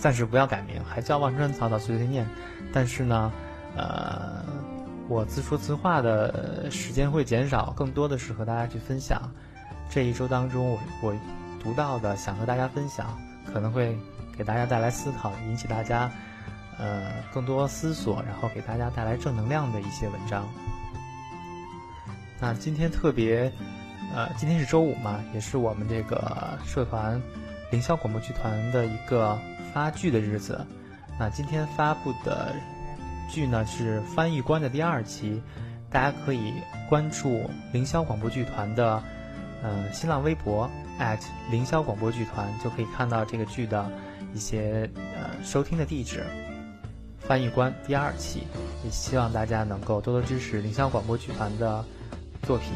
暂时不要改名，还叫望川草草碎碎念。但是呢，呃，我自说自话的时间会减少，更多的是和大家去分享这一周当中我我读到的，想和大家分享，可能会给大家带来思考，引起大家呃更多思索，然后给大家带来正能量的一些文章。那今天特别，呃，今天是周五嘛，也是我们这个社团凌霄广播剧团的一个发剧的日子。那今天发布的剧呢是翻译官的第二期，大家可以关注凌霄广播剧团的呃新浪微博凌霄广播剧团，就可以看到这个剧的一些呃收听的地址。翻译官第二期，也希望大家能够多多支持凌霄广播剧团的。作品，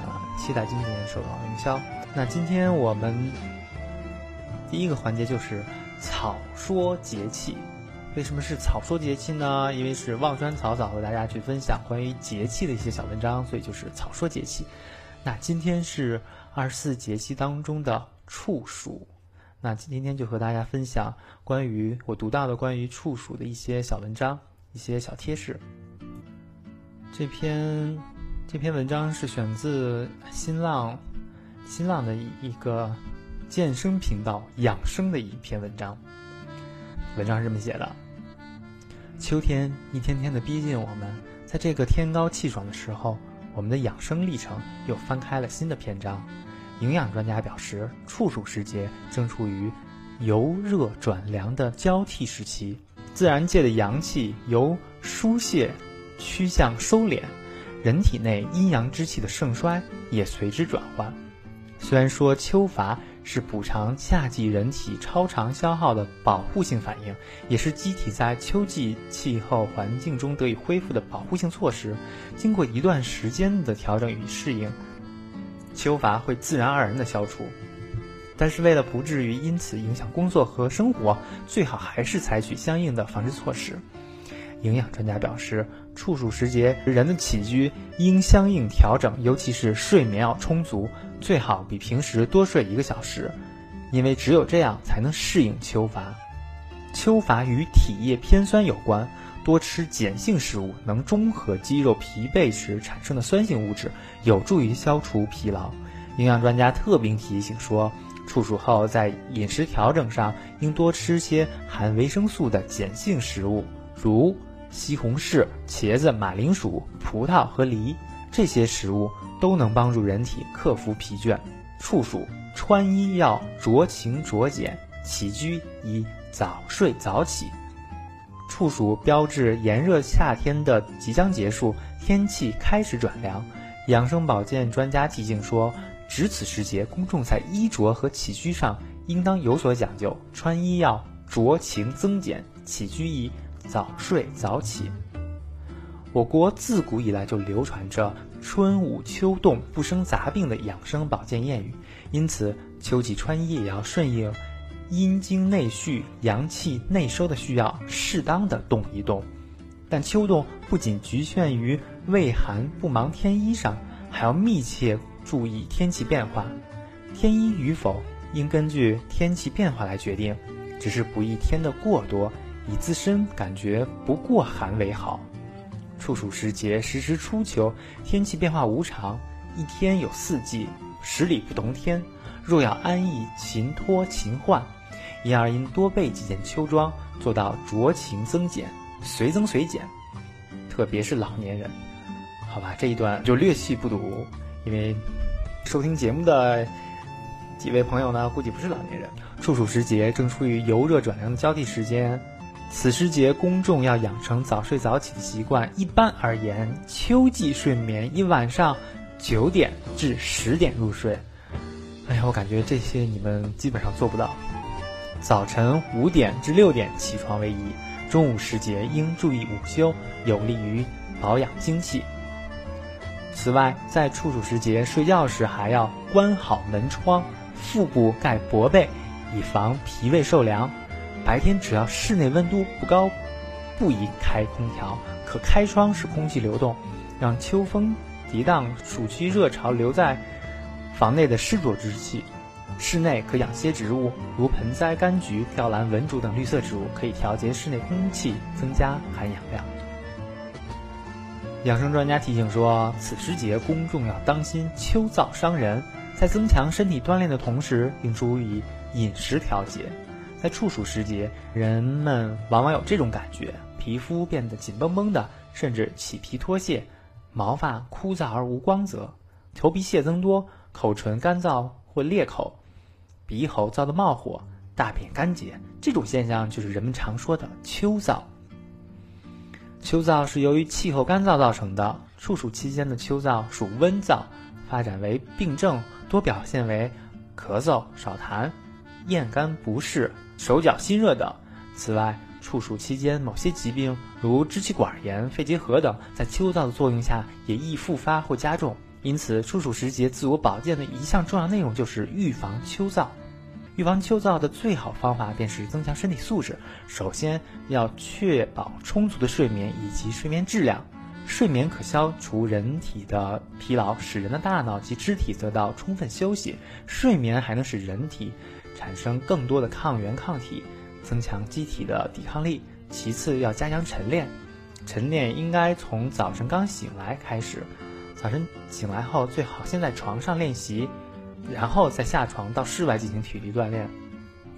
啊，期待今年首到凌霄。那今天我们第一个环节就是草说节气。为什么是草说节气呢？因为是望川草草和大家去分享关于节气的一些小文章，所以就是草说节气。那今天是二十四节气当中的处暑。那今天就和大家分享关于我读到的关于处暑的一些小文章、一些小贴士。这篇。这篇文章是选自新浪，新浪的一个健身频道养生的一篇文章。文章是这么写的：秋天一天天的逼近我们，在这个天高气爽的时候，我们的养生历程又翻开了新的篇章。营养专家表示，处暑时节正处于由热转凉的交替时期，自然界的阳气由疏泄趋向收敛。人体内阴阳之气的盛衰也随之转换。虽然说秋乏是补偿夏季人体超常消耗的保护性反应，也是机体在秋季气候环境中得以恢复的保护性措施。经过一段时间的调整与适应，秋乏会自然而然的消除。但是为了不至于因此影响工作和生活，最好还是采取相应的防治措施。营养专家表示，处暑时节，人的起居应相应调整，尤其是睡眠要充足，最好比平时多睡一个小时，因为只有这样才能适应秋乏。秋乏与体液偏酸有关，多吃碱性食物能中和肌肉疲惫时产生的酸性物质，有助于消除疲劳。营养专家特别提醒说，处暑后在饮食调整上应多吃些含维生素的碱性食物，如。西红柿、茄子、马铃薯、葡萄和梨这些食物都能帮助人体克服疲倦。处暑穿衣要酌情酌减，起居宜早睡早起。处暑标志炎热夏天的即将结束，天气开始转凉。养生保健专家提醒说，值此时节，公众在衣着和起居上应当有所讲究，穿衣要酌情增减，起居宜。早睡早起。我国自古以来就流传着“春捂秋冻不生杂病”的养生保健谚语，因此秋季穿衣也要顺应阴经内蓄、阳气内收的需要，适当的动一动。但秋冻不仅局限于畏寒不忙添衣裳，还要密切注意天气变化。添衣与否应根据天气变化来决定，只是不宜添的过多。以自身感觉不过寒为好。处暑时节，时时初秋，天气变化无常，一天有四季，十里不同天。若要安逸勤脱勤换，因而应多备几件秋装，做到酌情增减，随增随减。特别是老年人，好吧，这一段就略细不读，因为收听节目的几位朋友呢，估计不是老年人。处暑时节正处于由热转凉的交替时间。此时节，公众要养成早睡早起的习惯。一般而言，秋季睡眠一晚上九点至十点入睡。哎呀，我感觉这些你们基本上做不到。早晨五点至六点起床为宜。中午时节应注意午休，有利于保养精气。此外，在处暑时节睡觉时，还要关好门窗，腹部盖薄被，以防脾胃受凉。白天只要室内温度不高，不宜开空调，可开窗使空气流动，让秋风涤荡暑气热潮留在房内的湿浊之气。室内可养些植物，如盆栽、柑橘、吊兰、文竹等绿色植物，可以调节室内空气，增加含氧量。养生专家提醒说，此时节公众要当心秋燥伤人，在增强身体锻炼的同时，应注意饮食调节。在处暑时节，人们往往有这种感觉：皮肤变得紧绷绷的，甚至起皮脱屑，毛发枯燥而无光泽，头皮屑增多，口唇干燥或裂口，鼻喉燥得冒火，大便干结。这种现象就是人们常说的秋燥。秋燥是由于气候干燥造成的。处暑期间的秋燥属温燥，发展为病症，多表现为咳嗽、少痰、咽干不适、手脚心热等。此外，处暑期间某些疾病，如支气管炎、肺结核等，在秋燥的作用下也易复发或加重。因此，处暑时节自我保健的一项重要内容就是预防秋燥。预防秋燥的最好方法便是增强身体素质。首先要确保充足的睡眠以及睡眠质量。睡眠可消除人体的疲劳，使人的大脑及肢体得到充分休息。睡眠还能使人体产生更多的抗原抗体，增强机体的抵抗力。其次要加强晨练，晨练应该从早晨刚醒来开始。早晨醒来后，最好先在床上练习。然后再下床到室外进行体力锻炼。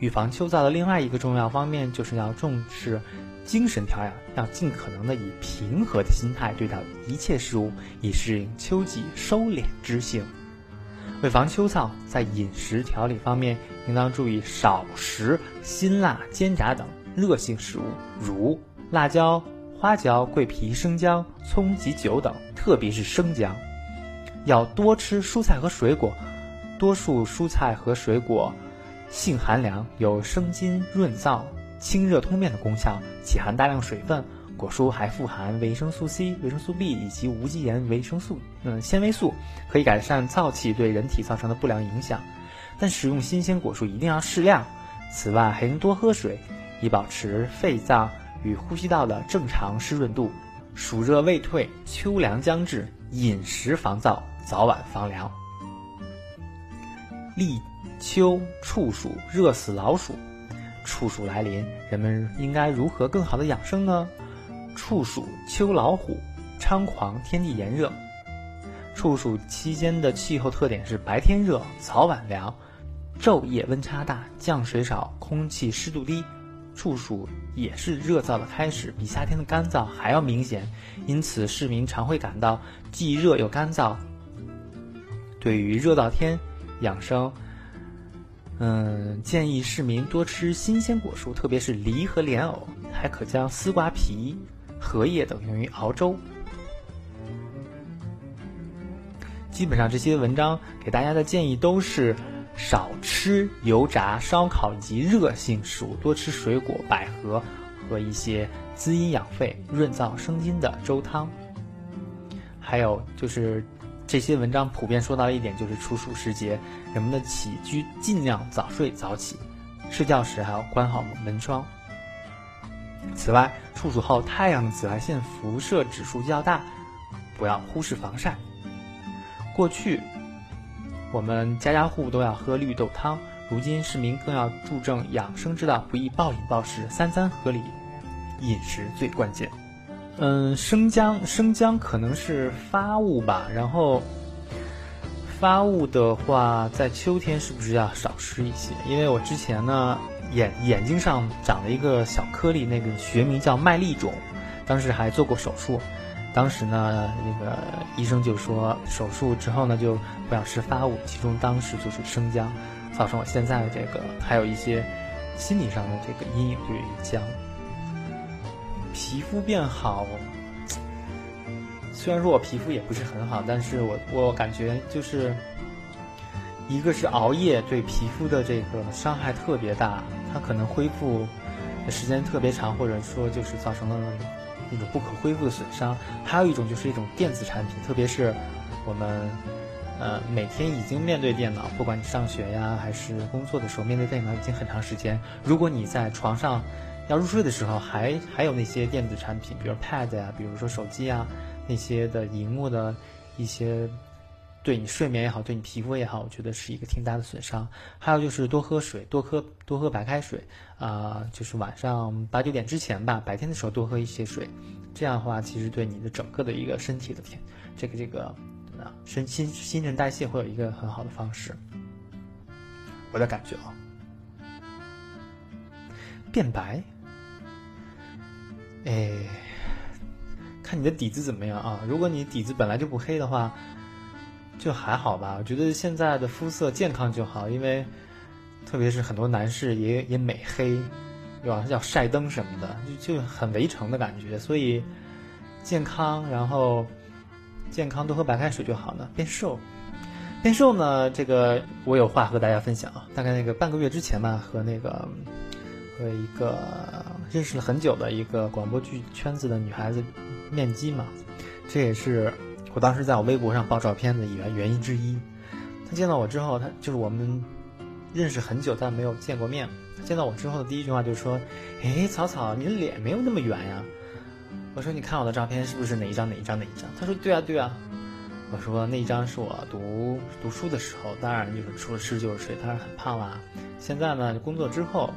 预防秋燥的另外一个重要方面，就是要重视精神调养，要尽可能的以平和的心态对待一切事物，以适应秋季收敛之性。为防秋燥，在饮食调理方面，应当注意少食辛辣、煎炸等热性食物，如辣椒、花椒、桂皮、生姜、葱及酒等，特别是生姜。要多吃蔬菜和水果。多数蔬菜和水果性寒凉，有生津润燥、清热通便的功效，且含大量水分。果蔬还富含维生素 C、维生素 B 以及无机盐维生素嗯纤维素，可以改善燥气对人体造成的不良影响。但食用新鲜果蔬一定要适量。此外，还应多喝水，以保持肺脏与呼吸道的正常湿润度。暑热未退，秋凉将至，饮食防燥，早晚防凉。立秋处暑，热死老鼠。处暑来临，人们应该如何更好的养生呢？处暑，秋老虎，猖狂，天地炎热。处暑期间的气候特点是白天热，早晚凉，昼夜温差大，降水少，空气湿度低。处暑也是热燥的开始，比夏天的干燥还要明显，因此市民常会感到既热又干燥。对于热燥天，养生，嗯，建议市民多吃新鲜果蔬，特别是梨和莲藕，还可将丝瓜皮、荷叶等用于熬粥。基本上这些文章给大家的建议都是少吃油炸、烧烤以及热性食物，多吃水果、百合和一些滋阴养肺、润燥生津的粥汤。还有就是。这些文章普遍说到一点，就是处暑时节，人们的起居尽量早睡早起，睡觉时还要关好门窗。此外，处暑后太阳的紫外线辐射指数较大，不要忽视防晒。过去，我们家家户户都要喝绿豆汤，如今市民更要注重养生之道，不宜暴饮暴食，三餐合理，饮食最关键。嗯，生姜，生姜可能是发物吧。然后，发物的话，在秋天是不是要少吃一些？因为我之前呢，眼眼睛上长了一个小颗粒，那个学名叫麦粒肿，当时还做过手术。当时呢，那个医生就说，手术之后呢，就不要吃发物，其中当时就是生姜，造成我现在的这个，还有一些心理上的这个阴影对于姜。皮肤变好，虽然说我皮肤也不是很好，但是我我感觉就是，一个是熬夜对皮肤的这个伤害特别大，它可能恢复的时间特别长，或者说就是造成了那种不可恢复的损伤。还有一种就是一种电子产品，特别是我们呃每天已经面对电脑，不管你上学呀还是工作的时候面对电脑已经很长时间，如果你在床上。要入睡的时候，还还有那些电子产品，比如 Pad 呀，比如说手机啊，那些的荧幕的一些对你睡眠也好，对你皮肤也好，我觉得是一个挺大的损伤。还有就是多喝水，多喝多喝白开水啊，就是晚上八九点之前吧，白天的时候多喝一些水，这样的话其实对你的整个的一个身体的天这个这个啊身新新陈代谢会有一个很好的方式。我的感觉啊，变白，哎。看你的底子怎么样啊？如果你底子本来就不黑的话，就还好吧。我觉得现在的肤色健康就好，因为 特别是很多男士也也美黑，对吧？叫晒灯什么的，就就很围城的感觉。所以健康，然后健康多喝白开水就好了。变瘦，变瘦呢？这个我有话和大家分享啊。大概那个半个月之前吧，和那个和一个认识了很久的一个广播剧圈子的女孩子。面基嘛，这也是我当时在我微博上爆照片的原原因之一。他见到我之后，他就是我们认识很久，但没有见过面。见到我之后的第一句话就说：“哎，草草，你的脸没有那么圆呀。”我说：“你看我的照片是不是哪一张哪一张哪一张？”他说：“对啊，对啊。”我说：“那一张是我读读书的时候，当然就是除了吃就是睡，当然很胖啦。现在呢，工作之后，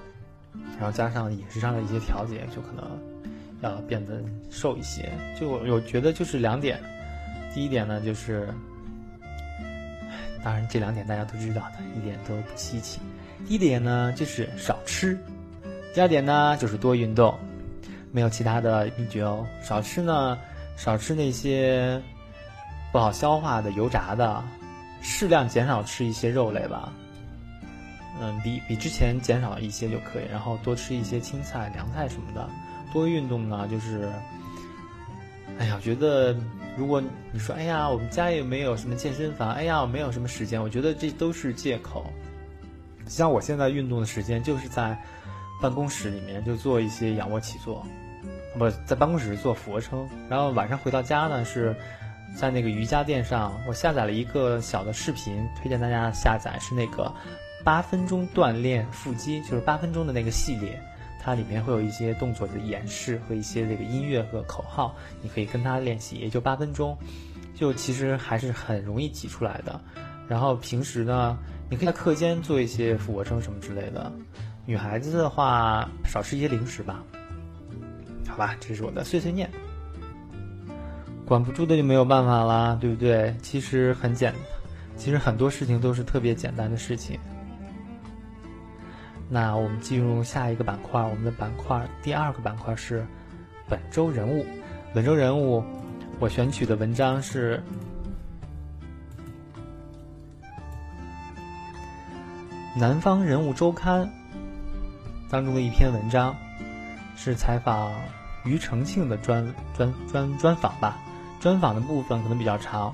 然后加上饮食上的一些调节，就可能。”要变得瘦一些，就我觉得就是两点，第一点呢就是，当然这两点大家都知道的，一点都不稀奇。第一点呢就是少吃，第二点呢就是多运动，没有其他的秘诀哦。少吃呢，少吃那些不好消化的油炸的，适量减少吃一些肉类吧。嗯，比比之前减少一些就可以，然后多吃一些青菜、凉菜什么的。多运动呢，就是，哎呀，我觉得如果你说，哎呀，我们家也没有什么健身房，哎呀，我没有什么时间，我觉得这都是借口。像我现在运动的时间，就是在办公室里面就做一些仰卧起坐，不在办公室做俯卧撑，然后晚上回到家呢，是在那个瑜伽垫上，我下载了一个小的视频，推荐大家下载，是那个八分钟锻炼腹肌，就是八分钟的那个系列。它里面会有一些动作的演示和一些这个音乐和口号，你可以跟它练习，也就八分钟，就其实还是很容易挤出来的。然后平时呢，你可以在课间做一些俯卧撑什么之类的。女孩子的话，少吃一些零食吧。好吧，这是我的碎碎念。管不住的就没有办法啦，对不对？其实很简，其实很多事情都是特别简单的事情。那我们进入下一个板块，我们的板块第二个板块是本周人物。本周人物，我选取的文章是《南方人物周刊》当中的一篇文章，是采访庾澄庆的专专专专访吧。专访的部分可能比较长，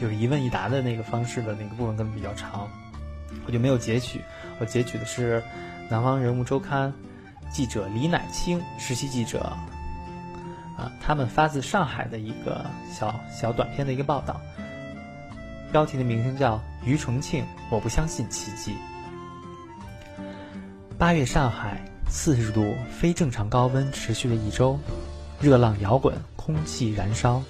就是一问一答的那个方式的那个部分可能比较长，我就没有截取。我截取的是《南方人物周刊》记者李乃清实习记者啊，他们发自上海的一个小小短片的一个报道，标题的名称叫《庾澄庆，我不相信奇迹》。八月上海四十度非正常高温持续了一周，热浪摇滚，空气燃烧。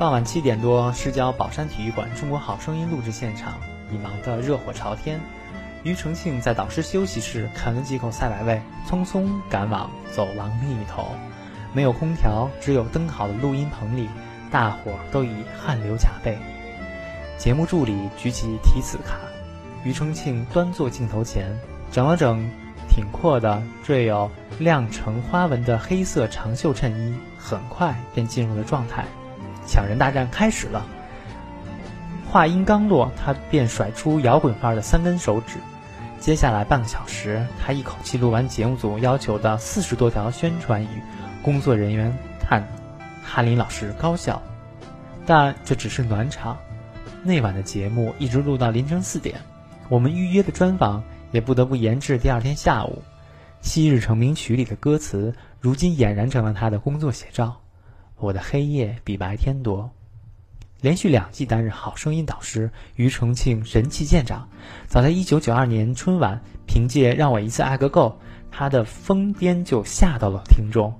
傍晚七点多，市郊宝山体育馆《中国好声音》录制现场已忙得热火朝天。庾澄庆在导师休息室啃了几口赛百味，匆匆赶往走廊另一头。没有空调，只有灯好的录音棚里，大伙都已汗流浃背。节目助理举起提词卡，庾澄庆端坐镜头前，整了整挺阔的缀有亮橙花纹的黑色长袖衬衣，很快便进入了状态。抢人大战开始了。话音刚落，他便甩出摇滚范儿的三根手指。接下来半个小时，他一口气录完节目组要求的四十多条宣传语，工作人员叹：“哈林老师高效。”但这只是暖场。那晚的节目一直录到凌晨四点，我们预约的专访也不得不延至第二天下午。《昔日成名曲》里的歌词，如今俨然成了他的工作写照。我的黑夜比白天多。连续两季担任《好声音》导师，庾澄庆人气渐长。早在1992年春晚，凭借《让我一次爱个够》，他的疯癫就吓到了听众。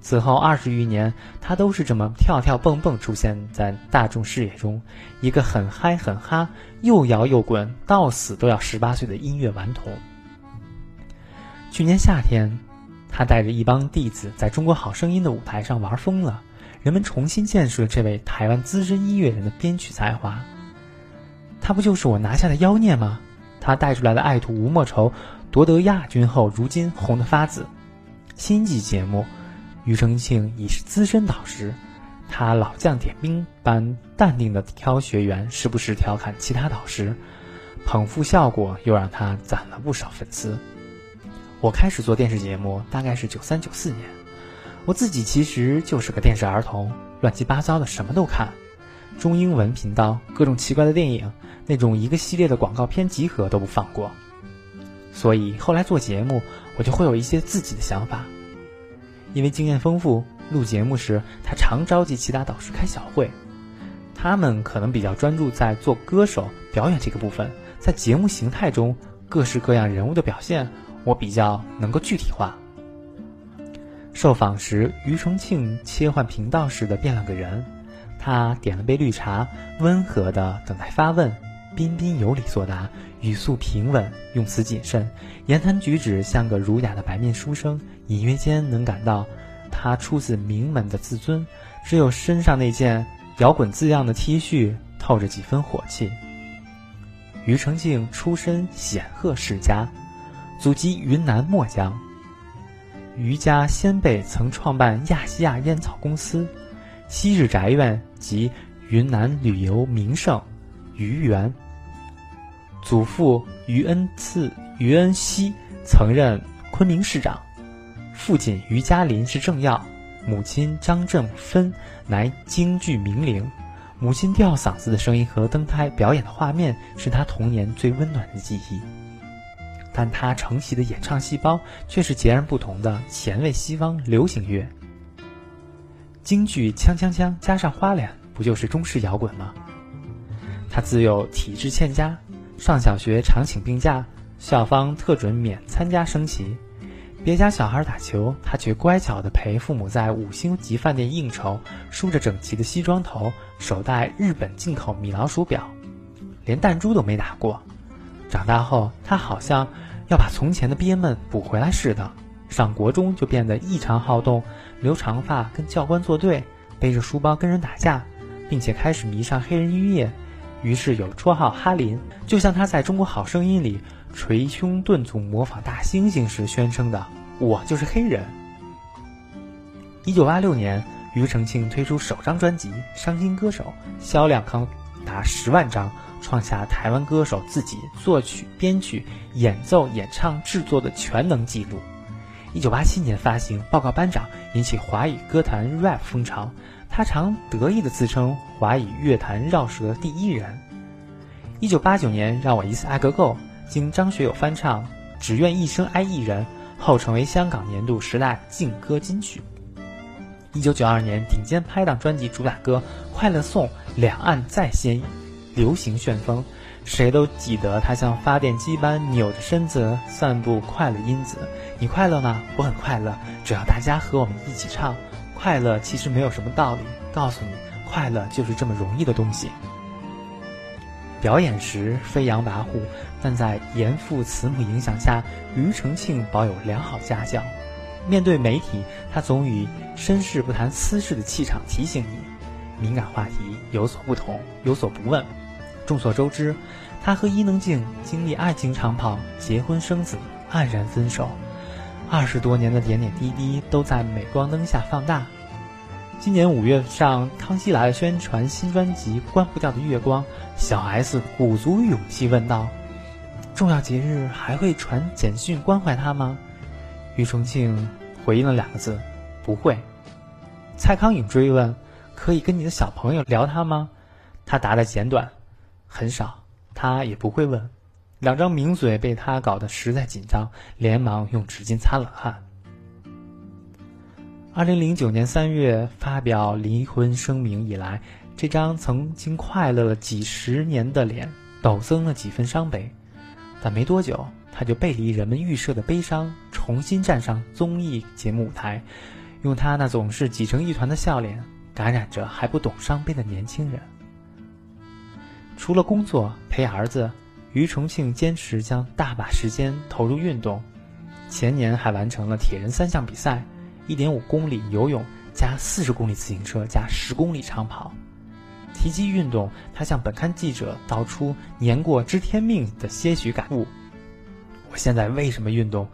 此后二十余年，他都是这么跳跳蹦蹦出现在大众视野中，一个很嗨很哈，又摇又滚，到死都要十八岁的音乐顽童。去年夏天，他带着一帮弟子在中国好声音的舞台上玩疯了，人们重新见识了这位台湾资深音乐人的编曲才华。他不就是我拿下的妖孽吗？他带出来的《爱徒吴莫愁》夺得亚军后，如今红得发紫。新季节目。庾澄庆已是资深导师，他老将点兵般淡定地挑学员，时不时调侃其他导师，捧腹效果又让他攒了不少粉丝。我开始做电视节目大概是九三九四年，我自己其实就是个电视儿童，乱七八糟的什么都看，中英文频道各种奇怪的电影，那种一个系列的广告片集合都不放过。所以后来做节目，我就会有一些自己的想法。因为经验丰富，录节目时他常召集其他导师开小会，他们可能比较专注在做歌手表演这个部分，在节目形态中各式各样人物的表现，我比较能够具体化。受访时，庾澄庆切换频道时的变了个人，他点了杯绿茶，温和的等待发问，彬彬有礼作答，语速平稳，用词谨慎，言谈举止像个儒雅的白面书生。隐约间能感到，他出自名门的自尊，只有身上那件摇滚字样的 T 恤透着几分火气。庾澄庆出身显赫世家，祖籍云南墨江。余家先辈曾创办亚细亚烟草公司，昔日宅院及云南旅游名胜余园。祖父余恩赐、余恩熙曾任昆明市长。父亲于嘉林是政要，母亲张正芬乃京剧名伶。母亲吊嗓子的声音和登台表演的画面是他童年最温暖的记忆。但他承袭的演唱细胞却是截然不同的前卫西方流行乐。京剧锵锵锵加上花脸，不就是中式摇滚吗？他自幼体质欠佳，上小学常请病假，校方特准免参加升旗。别家小孩打球，他却乖巧地陪父母在五星级饭店应酬，梳着整齐的西装头，手戴日本进口米老鼠表，连弹珠都没打过。长大后，他好像要把从前的憋闷补回来似的，上国中就变得异常好动，留长发跟教官作对，背着书包跟人打架，并且开始迷上黑人音乐，于是有绰号哈林，就像他在中国好声音里。捶胸顿足模仿大猩猩时宣称的“我就是黑人”。一九八六年，庾澄庆推出首张专辑《伤心歌手》，销量高达十万张，创下台湾歌手自己作曲、编曲、演奏、演唱、制作的全能纪录。一九八七年发行《报告班长》，引起华语歌坛 rap 风潮，他常得意地自称华语乐坛绕舌第一人。一九八九年，《让我一次爱个够》。经张学友翻唱，《只愿一生爱一人》后，成为香港年度十大劲歌金曲。一九九二年，顶尖拍档专辑主打歌《快乐颂》两岸再现流行旋风，谁都记得他像发电机般扭着身子散布快乐因子。你快乐吗？我很快乐，只要大家和我们一起唱。快乐其实没有什么道理，告诉你，快乐就是这么容易的东西。表演时飞扬跋扈，但在严父慈母影响下，庾澄庆保有良好家教。面对媒体，他总以绅士不谈私事的气场提醒你：敏感话题有所不同，有所不问。众所周知，他和伊能静经历爱情长跑、结婚生子、黯然分手，二十多年的点点滴滴都在镁光灯下放大。今年五月上《康熙来了》宣传新专辑《关不掉的月光》，小 S 鼓足勇气问道：“重要节日还会传简讯关怀他吗？”庾澄庆回应了两个字：“不会。”蔡康永追问：“可以跟你的小朋友聊他吗？”他答的简短：“很少，他也不会问。”两张名嘴被他搞得实在紧张，连忙用纸巾擦冷汗。二零零九年三月发表离婚声明以来，这张曾经快乐了几十年的脸陡增了几分伤悲。但没多久，他就背离人们预设的悲伤，重新站上综艺节目舞台，用他那总是挤成一团的笑脸，感染着还不懂伤悲的年轻人。除了工作陪儿子，于重庆坚持将大把时间投入运动。前年还完成了铁人三项比赛，一点五公里游泳加四十公里自行车加十公里长跑。提及运动，他向本刊记者道出年过知天命的些许感悟：“我现在为什么运动？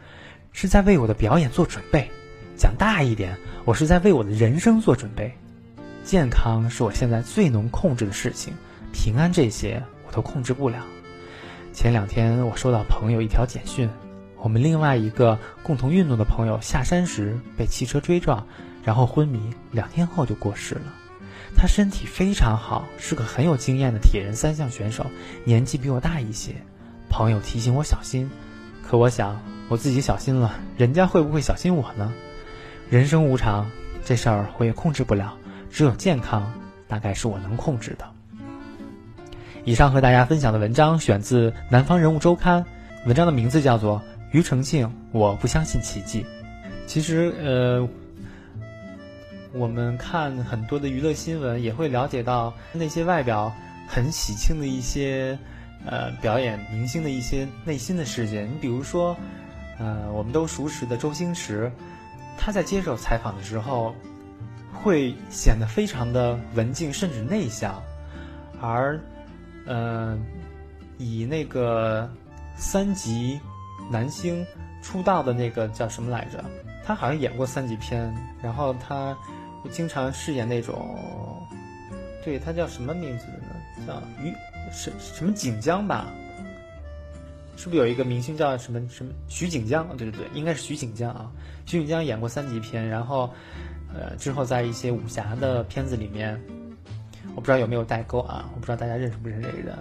是在为我的表演做准备。讲大一点，我是在为我的人生做准备。健康是我现在最能控制的事情，平安这些我都控制不了。前两天我收到朋友一条简讯。”我们另外一个共同运动的朋友下山时被汽车追撞，然后昏迷，两天后就过世了。他身体非常好，是个很有经验的铁人三项选手，年纪比我大一些。朋友提醒我小心，可我想我自己小心了，人家会不会小心我呢？人生无常，这事儿我也控制不了，只有健康，大概是我能控制的。以上和大家分享的文章选自《南方人物周刊》，文章的名字叫做。庾澄庆，我不相信奇迹。其实，呃，我们看很多的娱乐新闻，也会了解到那些外表很喜庆的一些呃表演明星的一些内心的世界。你比如说，呃，我们都熟识的周星驰，他在接受采访的时候，会显得非常的文静，甚至内向。而，呃，以那个三级。男星出道的那个叫什么来着？他好像演过三级片，然后他经常饰演那种，对他叫什么名字的呢？叫于什什么锦江吧？是不是有一个明星叫什么什么徐锦江？对对对，应该是徐锦江啊。徐锦江演过三级片，然后呃之后在一些武侠的片子里面，我不知道有没有代沟啊？我不知道大家认识不认识这个人？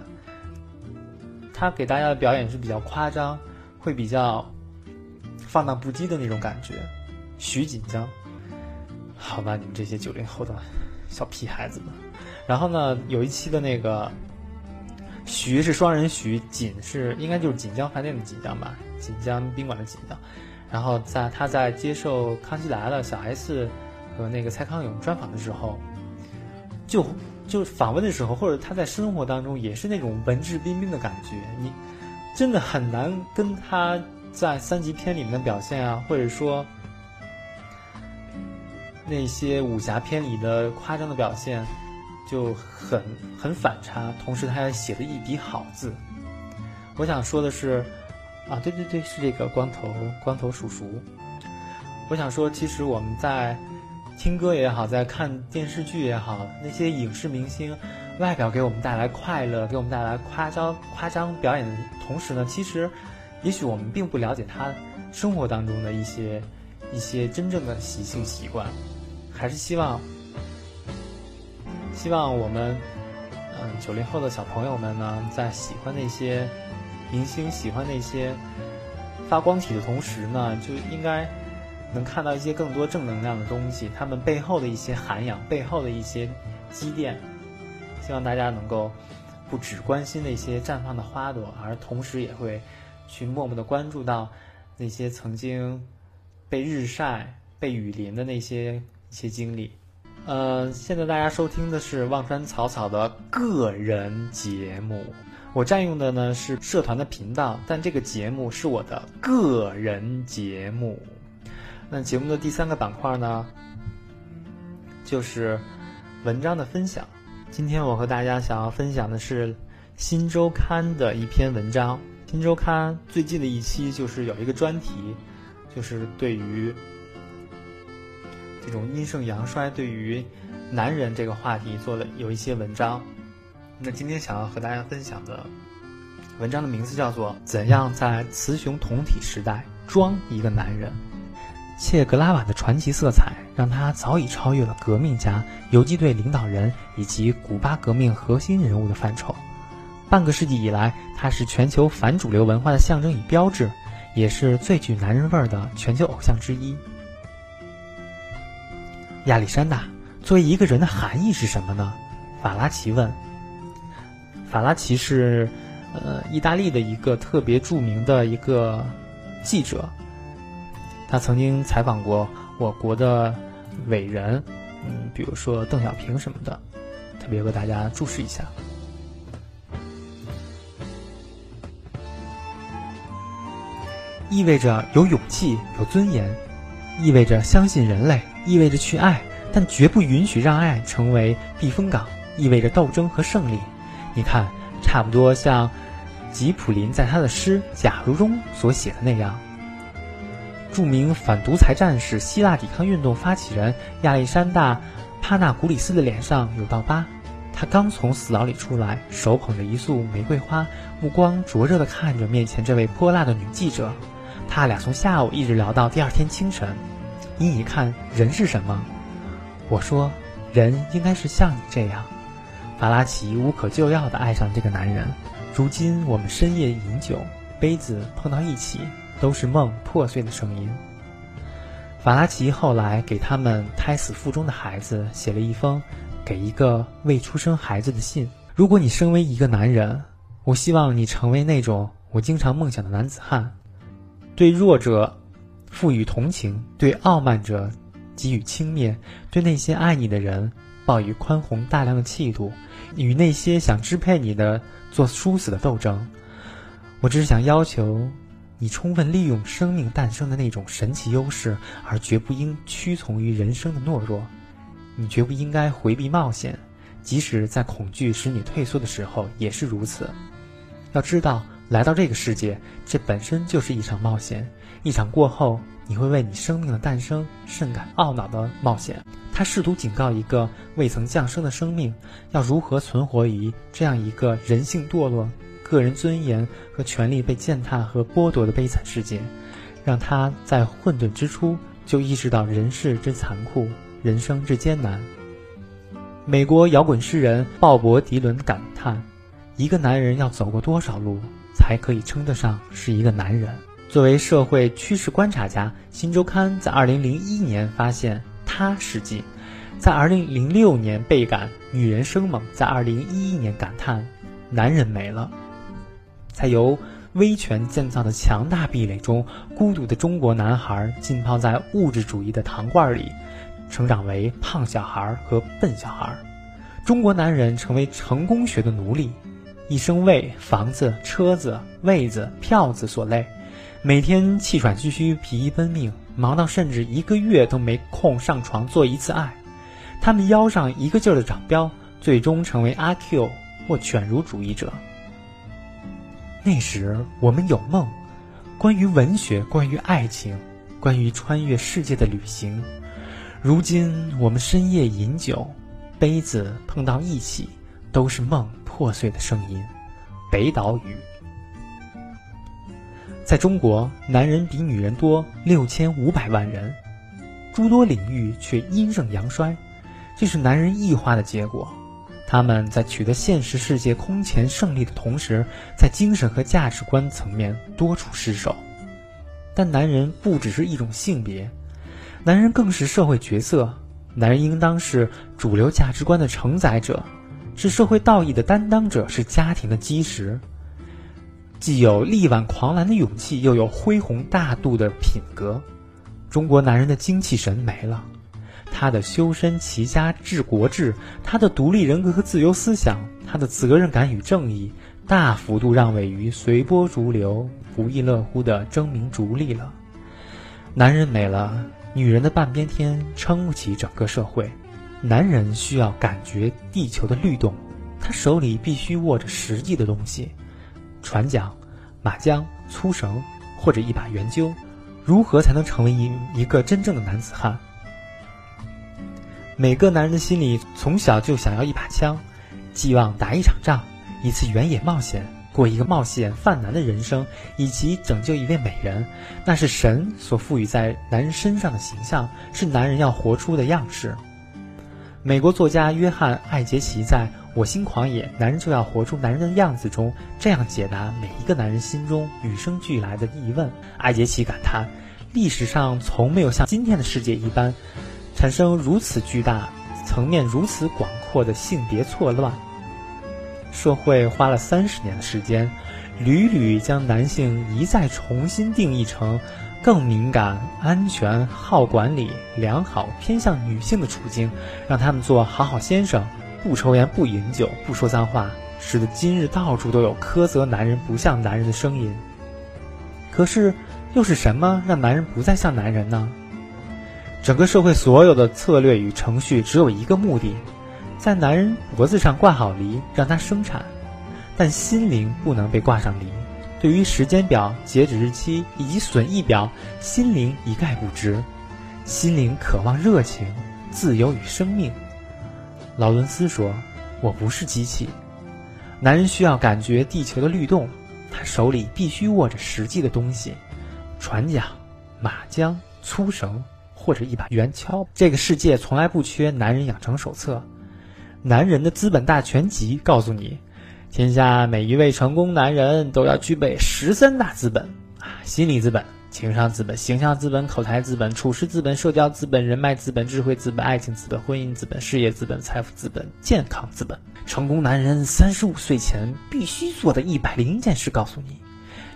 他给大家的表演是比较夸张。会比较放荡不羁的那种感觉，徐锦江，好吧，你们这些九零后的小屁孩子们。然后呢，有一期的那个徐是双人徐，锦是应该就是锦江饭店的锦江吧，锦江宾馆的锦江。然后在他在接受《康熙来了》小 S 和那个蔡康永专访的时候，就就访问的时候，或者他在生活当中也是那种文质彬彬的感觉，你。真的很难跟他在三级片里面的表现啊，或者说那些武侠片里的夸张的表现，就很很反差。同时，他还写了一笔好字。我想说的是，啊，对对对，是这个光头光头叔叔。我想说，其实我们在听歌也好，在看电视剧也好，那些影视明星。外表给我们带来快乐，给我们带来夸张夸张表演的同时呢，其实，也许我们并不了解他生活当中的一些一些真正的习性习惯，还是希望希望我们嗯九零后的小朋友们呢，在喜欢那些明星、喜欢那些发光体的同时呢，就应该能看到一些更多正能量的东西，他们背后的一些涵养，背后的一些积淀。希望大家能够不只关心那些绽放的花朵，而同时也会去默默的关注到那些曾经被日晒、被雨淋的那些一些经历。呃，现在大家收听的是忘川草草的个人节目，我占用的呢是社团的频道，但这个节目是我的个人节目。那节目的第三个板块呢，就是文章的分享。今天我和大家想要分享的是《新周刊》的一篇文章。《新周刊》最近的一期就是有一个专题，就是对于这种阴盛阳衰、对于男人这个话题做了有一些文章。那今天想要和大家分享的文章的名字叫做《怎样在雌雄同体时代装一个男人》。切格拉瓦的传奇色彩让他早已超越了革命家、游击队领导人以及古巴革命核心人物的范畴。半个世纪以来，他是全球反主流文化的象征与标志，也是最具男人味儿的全球偶像之一。亚历山大作为一个人的含义是什么呢？法拉奇问。法拉奇是，呃，意大利的一个特别著名的一个记者。他曾经采访过我国的伟人，嗯，比如说邓小平什么的，特别为大家注释一下。意味着有勇气、有尊严，意味着相信人类，意味着去爱，但绝不允许让爱成为避风港，意味着斗争和胜利。你看，差不多像吉普林在他的诗《假如》中所写的那样。著名反独裁战士、希腊抵抗运动发起人亚历山大·帕纳古里斯的脸上有道疤，他刚从死牢里出来，手捧着一束玫瑰花，目光灼热地看着面前这位泼辣的女记者。他俩从下午一直聊到第二天清晨。你一看，人是什么？我说，人应该是像你这样。法拉奇无可救药地爱上这个男人。如今我们深夜饮酒，杯子碰到一起，都是梦破碎的声音。法拉奇后来给他们胎死腹中的孩子写了一封给一个未出生孩子的信。如果你身为一个男人，我希望你成为那种我经常梦想的男子汉。对弱者赋予同情，对傲慢者给予轻蔑，对那些爱你的人抱以宽宏大量的气度，与那些想支配你的做殊死的斗争。我只是想要求你充分利用生命诞生的那种神奇优势，而绝不应屈从于人生的懦弱。你绝不应该回避冒险，即使在恐惧使你退缩的时候也是如此。要知道。来到这个世界，这本身就是一场冒险，一场过后你会为你生命的诞生甚感懊恼的冒险。他试图警告一个未曾降生的生命，要如何存活于这样一个人性堕落、个人尊严和权利被践踏和剥夺的悲惨世界，让他在混沌之初就意识到人世之残酷，人生之艰难。美国摇滚诗人鲍勃·迪伦感叹：“一个男人要走过多少路？”才可以称得上是一个男人。作为社会趋势观察家，《新周刊》在2001年发现他事迹，在2006年倍感女人生猛，在2011年感叹男人没了。在由威权建造的强大壁垒中，孤独的中国男孩浸泡在物质主义的糖罐里，成长为胖小孩和笨小孩。中国男人成为成功学的奴隶。一生为房子、车子、位子、票子所累，每天气喘吁吁、疲于奔命，忙到甚至一个月都没空上床做一次爱。他们腰上一个劲儿的长膘，最终成为阿 Q 或犬儒主义者。那时我们有梦，关于文学，关于爱情，关于穿越世界的旅行。如今我们深夜饮酒，杯子碰到一起，都是梦。破碎的声音，北岛语。在中国，男人比女人多六千五百万人，诸多领域却阴盛阳衰，这是男人异化的结果。他们在取得现实世界空前胜利的同时，在精神和价值观层面多处失守。但男人不只是一种性别，男人更是社会角色。男人应当是主流价值观的承载者。是社会道义的担当者，是家庭的基石。既有力挽狂澜的勇气，又有恢宏大度的品格。中国男人的精气神没了，他的修身齐家治国志，他的独立人格和自由思想，他的责任感与正义，大幅度让位于随波逐流、不亦乐乎的争名逐利了。男人美了，女人的半边天撑不起整个社会。男人需要感觉地球的律动，他手里必须握着实际的东西，船桨、马缰、粗绳或者一把圆揪。如何才能成为一一个真正的男子汉？每个男人的心里从小就想要一把枪，寄望打一场仗，一次原野冒险，过一个冒险犯难的人生，以及拯救一位美人。那是神所赋予在男人身上的形象，是男人要活出的样式。美国作家约翰·艾杰奇在《我心狂野：男人就要活出男人的样子》中这样解答每一个男人心中与生俱来的疑问。艾杰奇感叹：“历史上从没有像今天的世界一般，产生如此巨大、层面如此广阔的性别错乱。社会花了三十年的时间，屡屡将男性一再重新定义成更敏感、安全、好管理、良好、偏向女性的处境，让他们做好好先生，不抽烟、不饮酒、不说脏话，使得今日到处都有苛责男人不像男人的声音。可是，又是什么让男人不再像男人呢？整个社会所有的策略与程序只有一个目的，在男人脖子上挂好梨，让他生产。但心灵不能被挂上梨，对于时间表、截止日期以及损益表，心灵一概不知。心灵渴望热情、自由与生命。劳伦斯说：“我不是机器。”男人需要感觉地球的律动，他手里必须握着实际的东西：船桨、马缰、粗绳或者一把圆锹。这个世界从来不缺男人养成手册。男人的资本大全集告诉你。天下每一位成功男人都要具备十三大资本啊：心理资本、情商资本、形象资本、口才资本、处事资本、社交资本、人脉资本、智慧资本、爱情资本、婚姻资本、事业资本、财富资本、健康资本。成功男人三十五岁前必须做的一百零一件事，告诉你：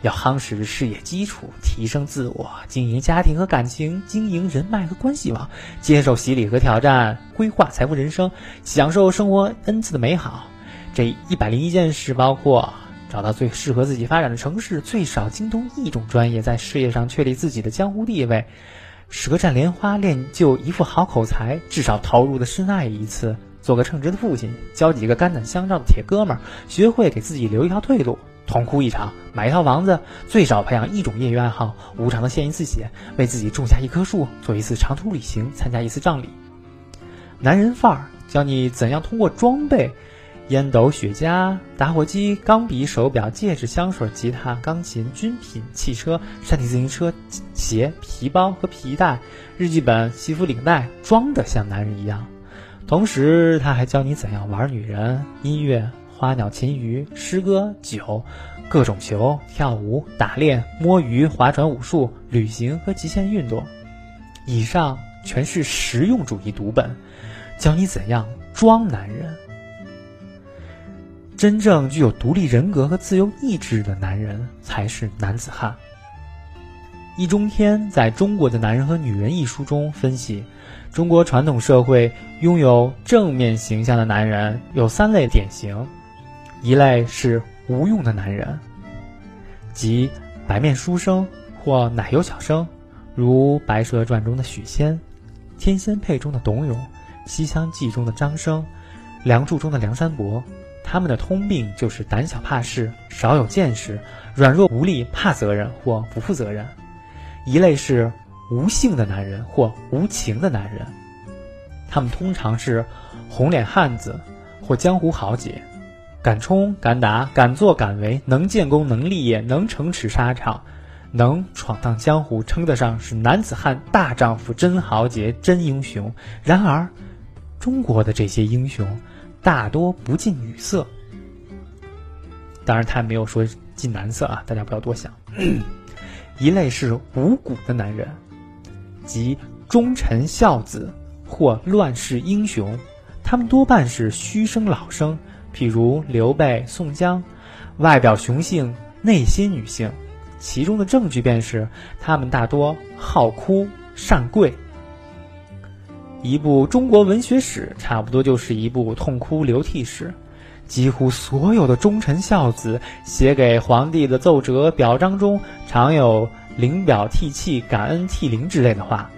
要夯实事业基础，提升自我，经营家庭和感情，经营人脉和关系网，接受洗礼和挑战，规划财富人生，享受生活恩赐的美好。这一百零一件事包括：找到最适合自己发展的城市，最少精通一种专业，在事业上确立自己的江湖地位；舌战莲花，练就一副好口才，至少投入的深爱一次；做个称职的父亲，交几个肝胆相照的铁哥们儿，学会给自己留一条退路；痛哭一场，买一套房子，最少培养一种业余爱好，无偿的献一次血，为自己种下一棵树，做一次长途旅行，参加一次葬礼。男人范儿，教你怎样通过装备。烟斗、雪茄、打火机、钢笔、手表、戒指、香水、吉他、钢琴、军品、汽车、山地自行车、鞋、皮包和皮带、日记本、西服领带，装得像男人一样。同时，他还教你怎样玩女人、音乐、花鸟、禽鱼、诗歌、酒、各种球、跳舞、打猎、摸鱼、划船、武术、旅行和极限运动。以上全是实用主义读本，教你怎样装男人。真正具有独立人格和自由意志的男人才是男子汉。易中天在中国的男人和女人一书中分析，中国传统社会拥有正面形象的男人有三类典型：一类是无用的男人，即白面书生或奶油小生，如《白蛇传》中的许仙，《天仙配》中的董永，《西厢记》中的张生，《梁祝》中的梁山伯。他们的通病就是胆小怕事、少有见识、软弱无力、怕责任或不负责任。一类是无性的男人或无情的男人，他们通常是红脸汉子或江湖豪杰，敢冲敢打、敢作敢为，能建功、能立业、能城池沙场、能闯荡江湖，称得上是男子汉、大丈夫、真豪杰、真英雄。然而，中国的这些英雄。大多不近女色，当然他没有说近男色啊，大家不要多想。一类是无骨的男人，即忠臣孝子或乱世英雄，他们多半是虚生老生，譬如刘备、宋江，外表雄性，内心女性。其中的证据便是他们大多好哭善跪。一部中国文学史，差不多就是一部痛哭流涕史。几乎所有的忠臣孝子写给皇帝的奏折、表彰中，常有“临表涕泣、感恩涕零”之类的话。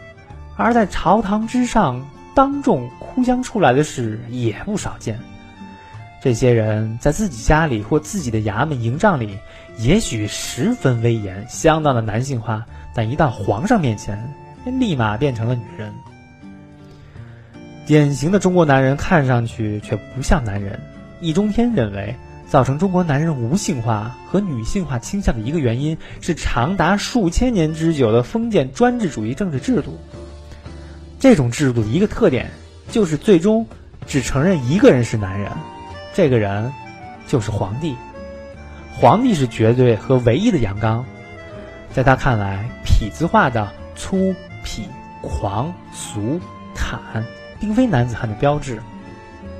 而在朝堂之上当众哭将出来的事也不少见。这些人在自己家里或自己的衙门营帐里，也许十分威严，相当的男性化，但一到皇上面前，立马变成了女人。典型的中国男人看上去却不像男人。易中天认为，造成中国男人无性化和女性化倾向的一个原因是长达数千年之久的封建专制主义政治制度。这种制度的一个特点就是最终只承认一个人是男人，这个人就是皇帝。皇帝是绝对和唯一的阳刚，在他看来，痞子化的粗痞、狂俗、坦。并非男子汉的标志，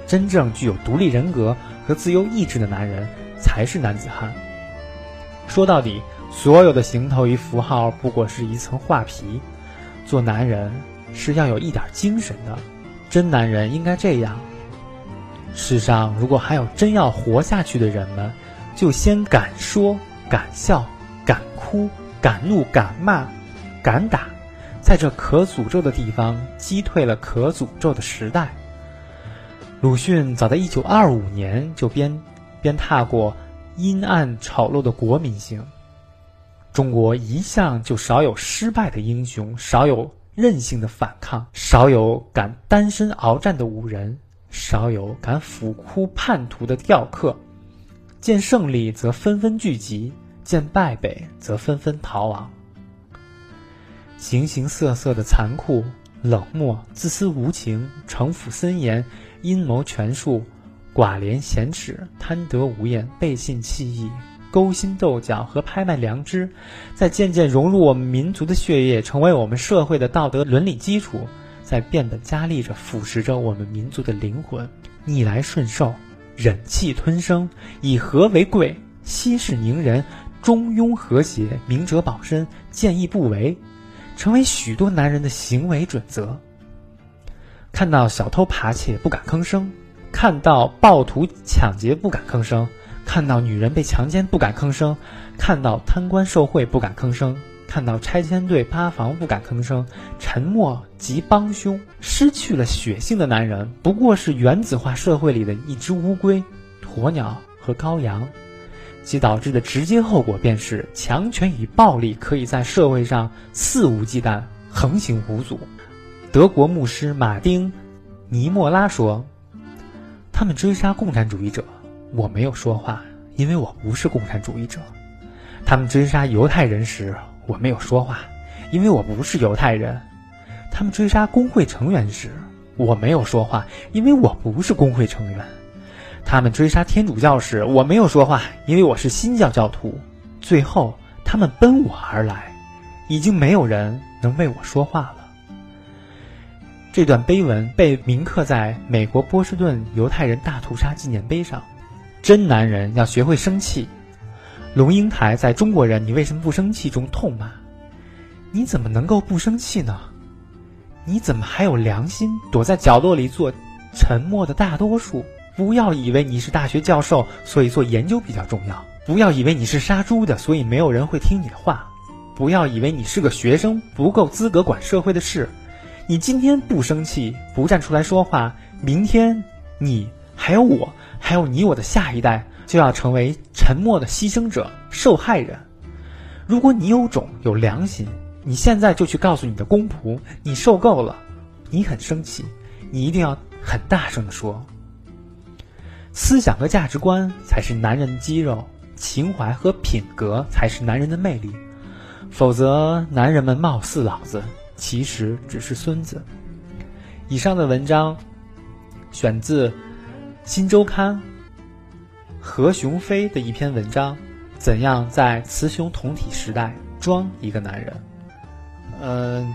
真正具有独立人格和自由意志的男人才是男子汉。说到底，所有的行头与符号不过是一层画皮。做男人是要有一点精神的，真男人应该这样。世上如果还有真要活下去的人们，就先敢说、敢笑、敢哭、敢怒、敢骂、敢打，在这可诅咒的地方击退了可诅咒的时代。鲁迅早在一九二五年就鞭鞭挞过阴暗丑陋的国民性。中国一向就少有失败的英雄，少有任性的反抗，少有敢单身鏖战的武人，少有敢俯哭叛徒的吊客。见胜利则纷纷聚集，见败北则纷纷逃亡。形形色色的残酷、冷漠、自私无情、城府森严、阴谋权术、寡廉鲜耻、贪得无厌、背信弃义。勾心斗角和拍卖良知，在渐渐融入我们民族的血液，成为我们社会的道德伦理基础，在变本加厉着腐蚀着我们民族的灵魂。逆来顺受，忍气吞声，以和为贵，息事宁人，中庸和谐，明哲保身，见义不为，成为许多男人的行为准则。看到小偷扒窃不敢吭声，看到暴徒抢劫不敢吭声。看到女人被强奸不敢吭声，看到贪官受贿不敢吭声，看到拆迁队扒房不敢吭声，沉默即帮凶。失去了血性的男人，不过是原子化社会里的一只乌龟、鸵鸟和羔羊，其导致的直接后果便是强权与暴力可以在社会上肆无忌惮、横行无阻。德国牧师马丁·尼莫拉说：“他们追杀共产主义者。”我没有说话，因为我不是共产主义者。他们追杀犹太人时，我没有说话，因为我不是犹太人。他们追杀工会成员时，我没有说话，因为我不是工会成员。他们追杀天主教时，我没有说话，因为我是新教教徒。最后，他们奔我而来，已经没有人能为我说话了。这段碑文被铭刻在美国波士顿犹太人大屠杀纪念碑上。真男人要学会生气。龙应台在中国人你为什么不生气中痛骂：“你怎么能够不生气呢？你怎么还有良心躲在角落里做沉默的大多数？不要以为你是大学教授，所以做研究比较重要；不要以为你是杀猪的，所以没有人会听你的话；不要以为你是个学生，不够资格管社会的事。你今天不生气，不站出来说话，明天你还有我。”还有你我的下一代就要成为沉默的牺牲者、受害人。如果你有种、有良心，你现在就去告诉你的公仆，你受够了，你很生气，你一定要很大声的说。思想和价值观才是男人的肌肉，情怀和品格才是男人的魅力。否则，男人们貌似老子，其实只是孙子。以上的文章选自。新周刊何雄飞的一篇文章：怎样在雌雄同体时代装一个男人？嗯，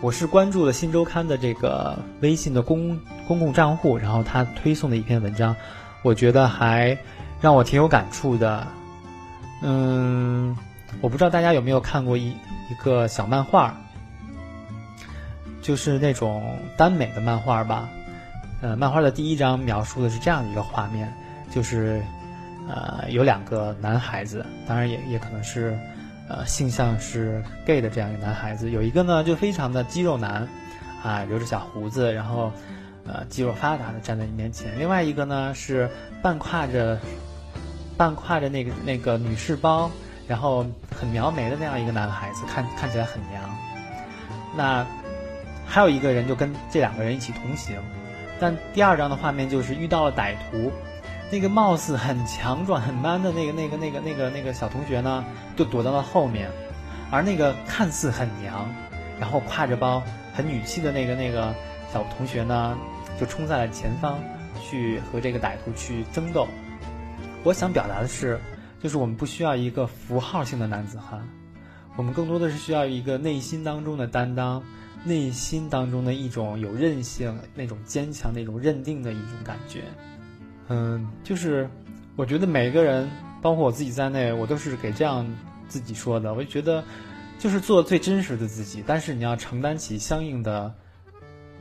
我是关注了新周刊的这个微信的公公共账户，然后他推送的一篇文章，我觉得还让我挺有感触的。嗯，我不知道大家有没有看过一一个小漫画，就是那种耽美的漫画吧。呃，漫画的第一章描述的是这样的一个画面，就是，呃，有两个男孩子，当然也也可能是，呃，性向是 gay 的这样一个男孩子。有一个呢，就非常的肌肉男，啊，留着小胡子，然后，呃，肌肉发达的站在你面前。另外一个呢，是半挎着，半挎着那个那个女士包，然后很描眉的那样一个男孩子，看看起来很娘。那还有一个人就跟这两个人一起同行。但第二张的画面就是遇到了歹徒，那个貌似很强壮、很 man 的那个、那个、那个、那个、那个小同学呢，就躲到了后面，而那个看似很娘，然后挎着包、很女气的那个、那个小同学呢，就冲在了前方，去和这个歹徒去争斗。我想表达的是，就是我们不需要一个符号性的男子汉，我们更多的是需要一个内心当中的担当。内心当中的一种有韧性、那种坚强、那种认定的一种感觉，嗯，就是我觉得每个人包括我自己在内，我都是给这样自己说的。我就觉得，就是做最真实的自己，但是你要承担起相应的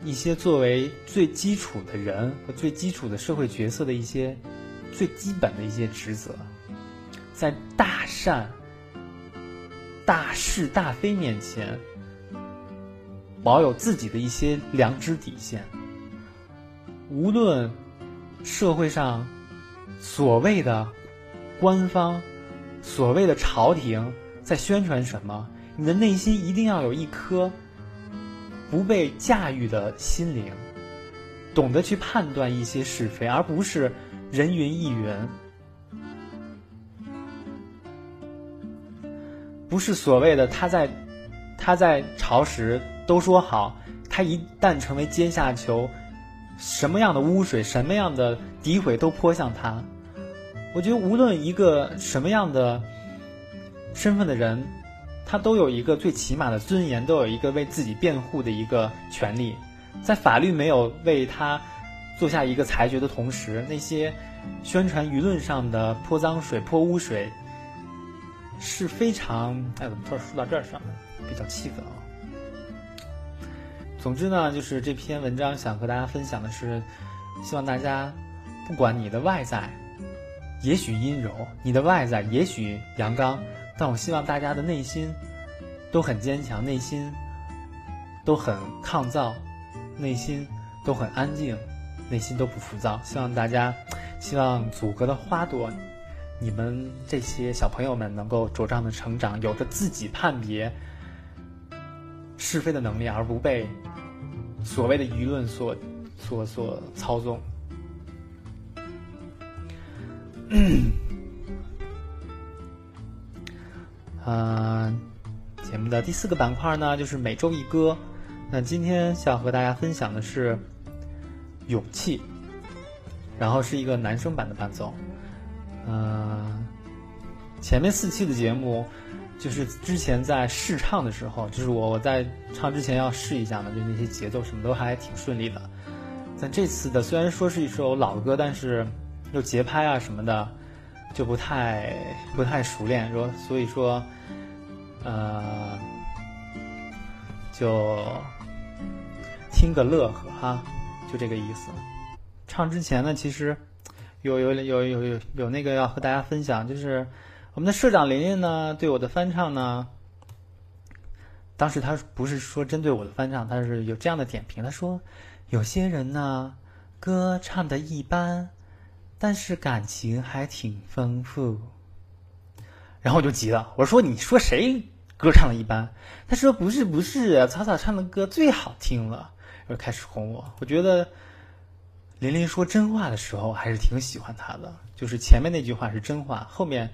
一些作为最基础的人和最基础的社会角色的一些最基本的一些职责，在大善、大是大非面前，保有自己的一些良知底线。无论社会上所谓的官方、所谓的朝廷在宣传什么，你的内心一定要有一颗不被驾驭的心灵，懂得去判断一些是非，而不是人云亦云，不是所谓的他在他在朝时都说好，他一旦成为阶下囚。什么样的污水，什么样的诋毁都泼向他。我觉得无论一个什么样的身份的人，他都有一个最起码的尊严，都有一个为自己辩护的一个权利。在法律没有为他做下一个裁决的同时，那些宣传舆论上的泼脏水、泼污水是非常……哎，怎么突然说到这儿上？比较气愤啊！总之呢，就是这篇文章想和大家分享的是，希望大家不管你的外在也许阴柔，你的外在也许阳刚，但我希望大家的内心都很坚强，内心都很抗造，内心都很安静，内心都不浮躁。希望大家，希望祖国的花朵，你们这些小朋友们能够茁壮的成长，有着自己判别是非的能力，而不被。所谓的舆论所所所操纵。嗯，节目的第四个板块呢，就是每周一歌。那今天想和大家分享的是《勇气》，然后是一个男生版的伴奏。嗯，前面四期的节目。就是之前在试唱的时候，就是我我在唱之前要试一下嘛，就那些节奏什么都还挺顺利的。但这次的虽然说是一首老歌，但是又节拍啊什么的就不太不太熟练，说所以说，呃，就听个乐呵哈，就这个意思。唱之前呢，其实有有有有有有那个要和大家分享，就是。我们的社长琳琳呢，对我的翻唱呢，当时他不是说针对我的翻唱，他是有这样的点评。他说，有些人呢，歌唱的一般，但是感情还挺丰富。然后我就急了，我说：“你说谁歌唱的一般？”他说：“不是，不是，草草唱的歌最好听了。”又开始哄我。我觉得琳琳说真话的时候，还是挺喜欢他的。就是前面那句话是真话，后面。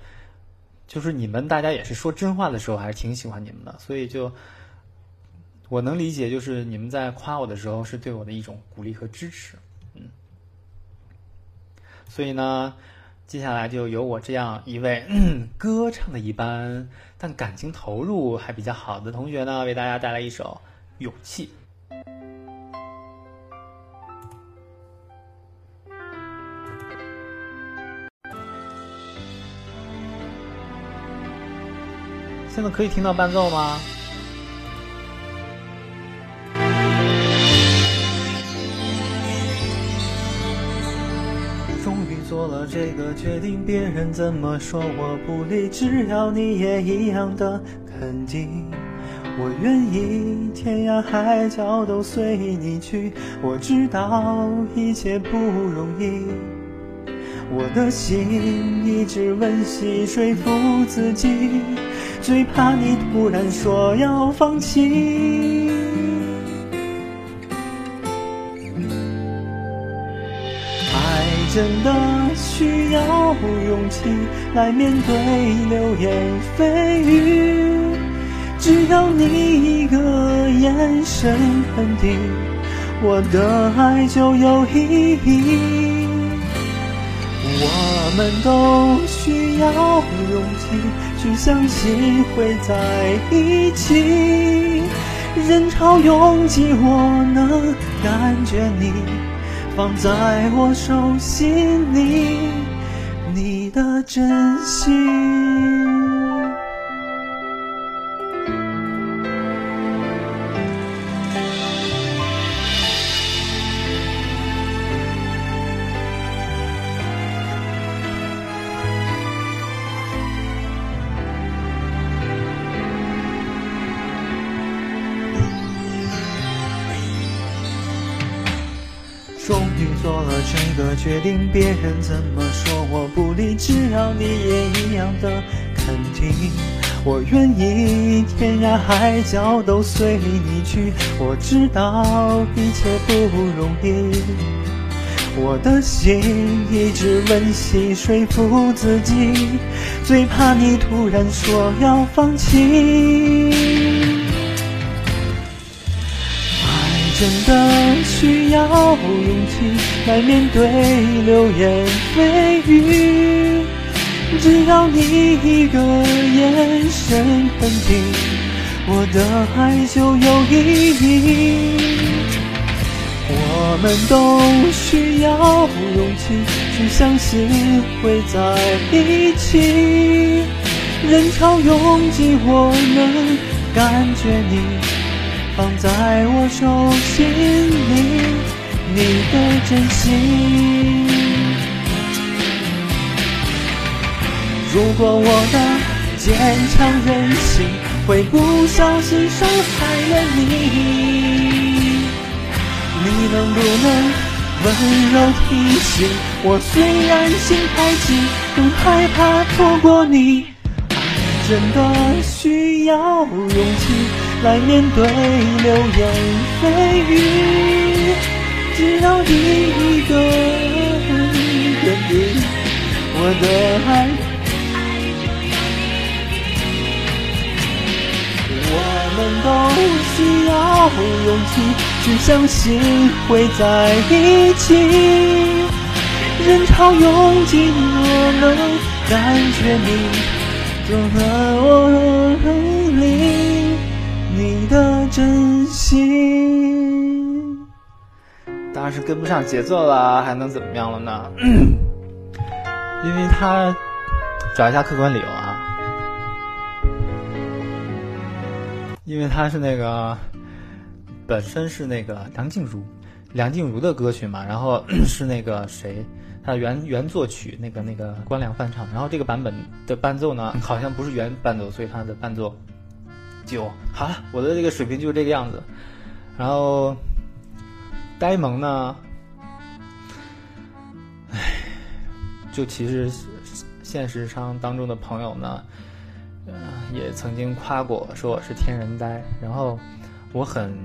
就是你们大家也是说真话的时候，还是挺喜欢你们的，所以就我能理解，就是你们在夸我的时候，是对我的一种鼓励和支持，嗯。所以呢，接下来就由我这样一位歌唱的一般，但感情投入还比较好的同学呢，为大家带来一首《勇气》。现在可以听到伴奏吗？终于做了这个决定，别人怎么说我不理，只要你也一样的肯定，我愿意天涯海角都随你去。我知道一切不容易，我的心一直温习说服自己。最怕你突然说要放弃，爱真的需要勇气来面对流言蜚语。只要你一个眼神肯定，我的爱就有意义。我们都需要勇气。去相信会在一起，人潮拥挤，我能感觉你放在我手心里，你的真心。个决定，别人怎么说我不理，只要你也一样的肯定，我愿意天涯海角都随你去。我知道一切不容易，我的心一直温习说服自己，最怕你突然说要放弃。真的需要勇气来面对流言蜚语，只要你一个眼神肯定，我的爱就有意义。我们都需要勇气去相信会在一起，人潮拥挤，我能感觉你。放在我手心里，你的真心。如果我的坚强任性会不小心伤害了你，你能不能温柔提醒我？虽然心太急，更害怕错过你。爱真的需要勇气。来面对流言蜚语，只要你一个肯定我的爱，我们都需要勇气去相信会在一起。人潮拥挤，我能感觉你走在我里。你的真心，当然是跟不上节奏了，还能怎么样了呢？因为他找一下客观理由啊，因为他是那个本身是那个梁静茹，梁静茹的歌曲嘛，然后 是那个谁，他原原作曲那个那个关良翻唱，然后这个版本的伴奏呢，好像不是原伴奏，所以他的伴奏。就好了，我的这个水平就是这个样子。然后，呆萌呢，唉，就其实现实上当中的朋友呢，呃，也曾经夸过说我是天然呆。然后我很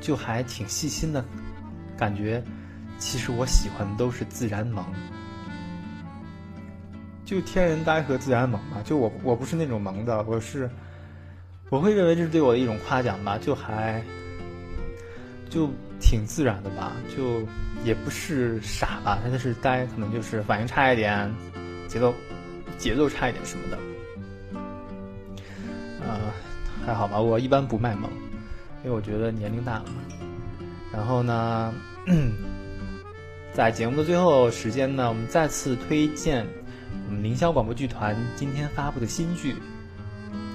就还挺细心的，感觉其实我喜欢的都是自然萌。就天然呆和自然萌嘛，就我我不是那种萌的，我是我会认为这是对我的一种夸奖吧，就还就挺自然的吧，就也不是傻吧，他就是呆，可能就是反应差一点，节奏节奏差一点什么的，呃，还好吧，我一般不卖萌，因为我觉得年龄大了嘛。然后呢，在节目的最后时间呢，我们再次推荐。我们凌霄广播剧团今天发布的新剧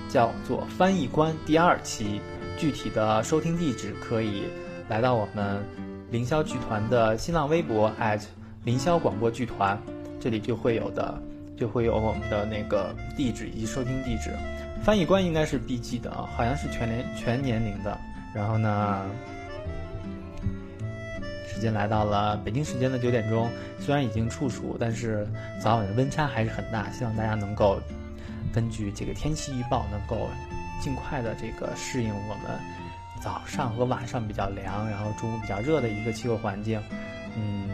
叫做《翻译官》第二期，具体的收听地址可以来到我们凌霄剧团的新浪微博凌霄广播剧团，这里就会有的，就会有我们的那个地址以及收听地址。翻译官应该是 B G 的，好像是全年全年龄的。然后呢？时间来到了北京时间的九点钟，虽然已经处暑，但是早晚的温差还是很大。希望大家能够根据这个天气预报，能够尽快的这个适应我们早上和晚上比较凉，然后中午比较热的一个气候环境。嗯，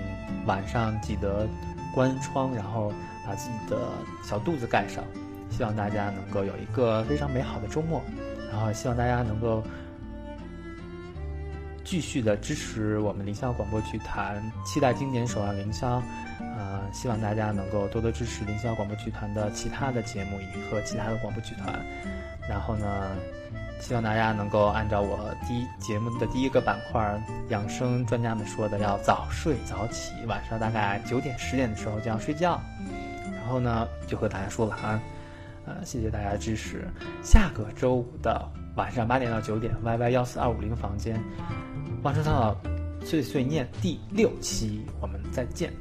晚上记得关窗，然后把自己的小肚子盖上。希望大家能够有一个非常美好的周末，然后希望大家能够。继续的支持我们凌霄广播剧团，期待今年守望凌霄，呃，希望大家能够多多支持凌霄广播剧团的其他的节目以和其他的广播剧团。然后呢，希望大家能够按照我第一节目的第一个板块养生专家们说的，要早睡早起，晚上大概九点十点的时候就要睡觉。然后呢，就和大家说晚安，呃，谢谢大家的支持。下个周五的晚上八点到九点，Y Y 幺四二五零房间，万生草草碎碎念第六期，我们再见。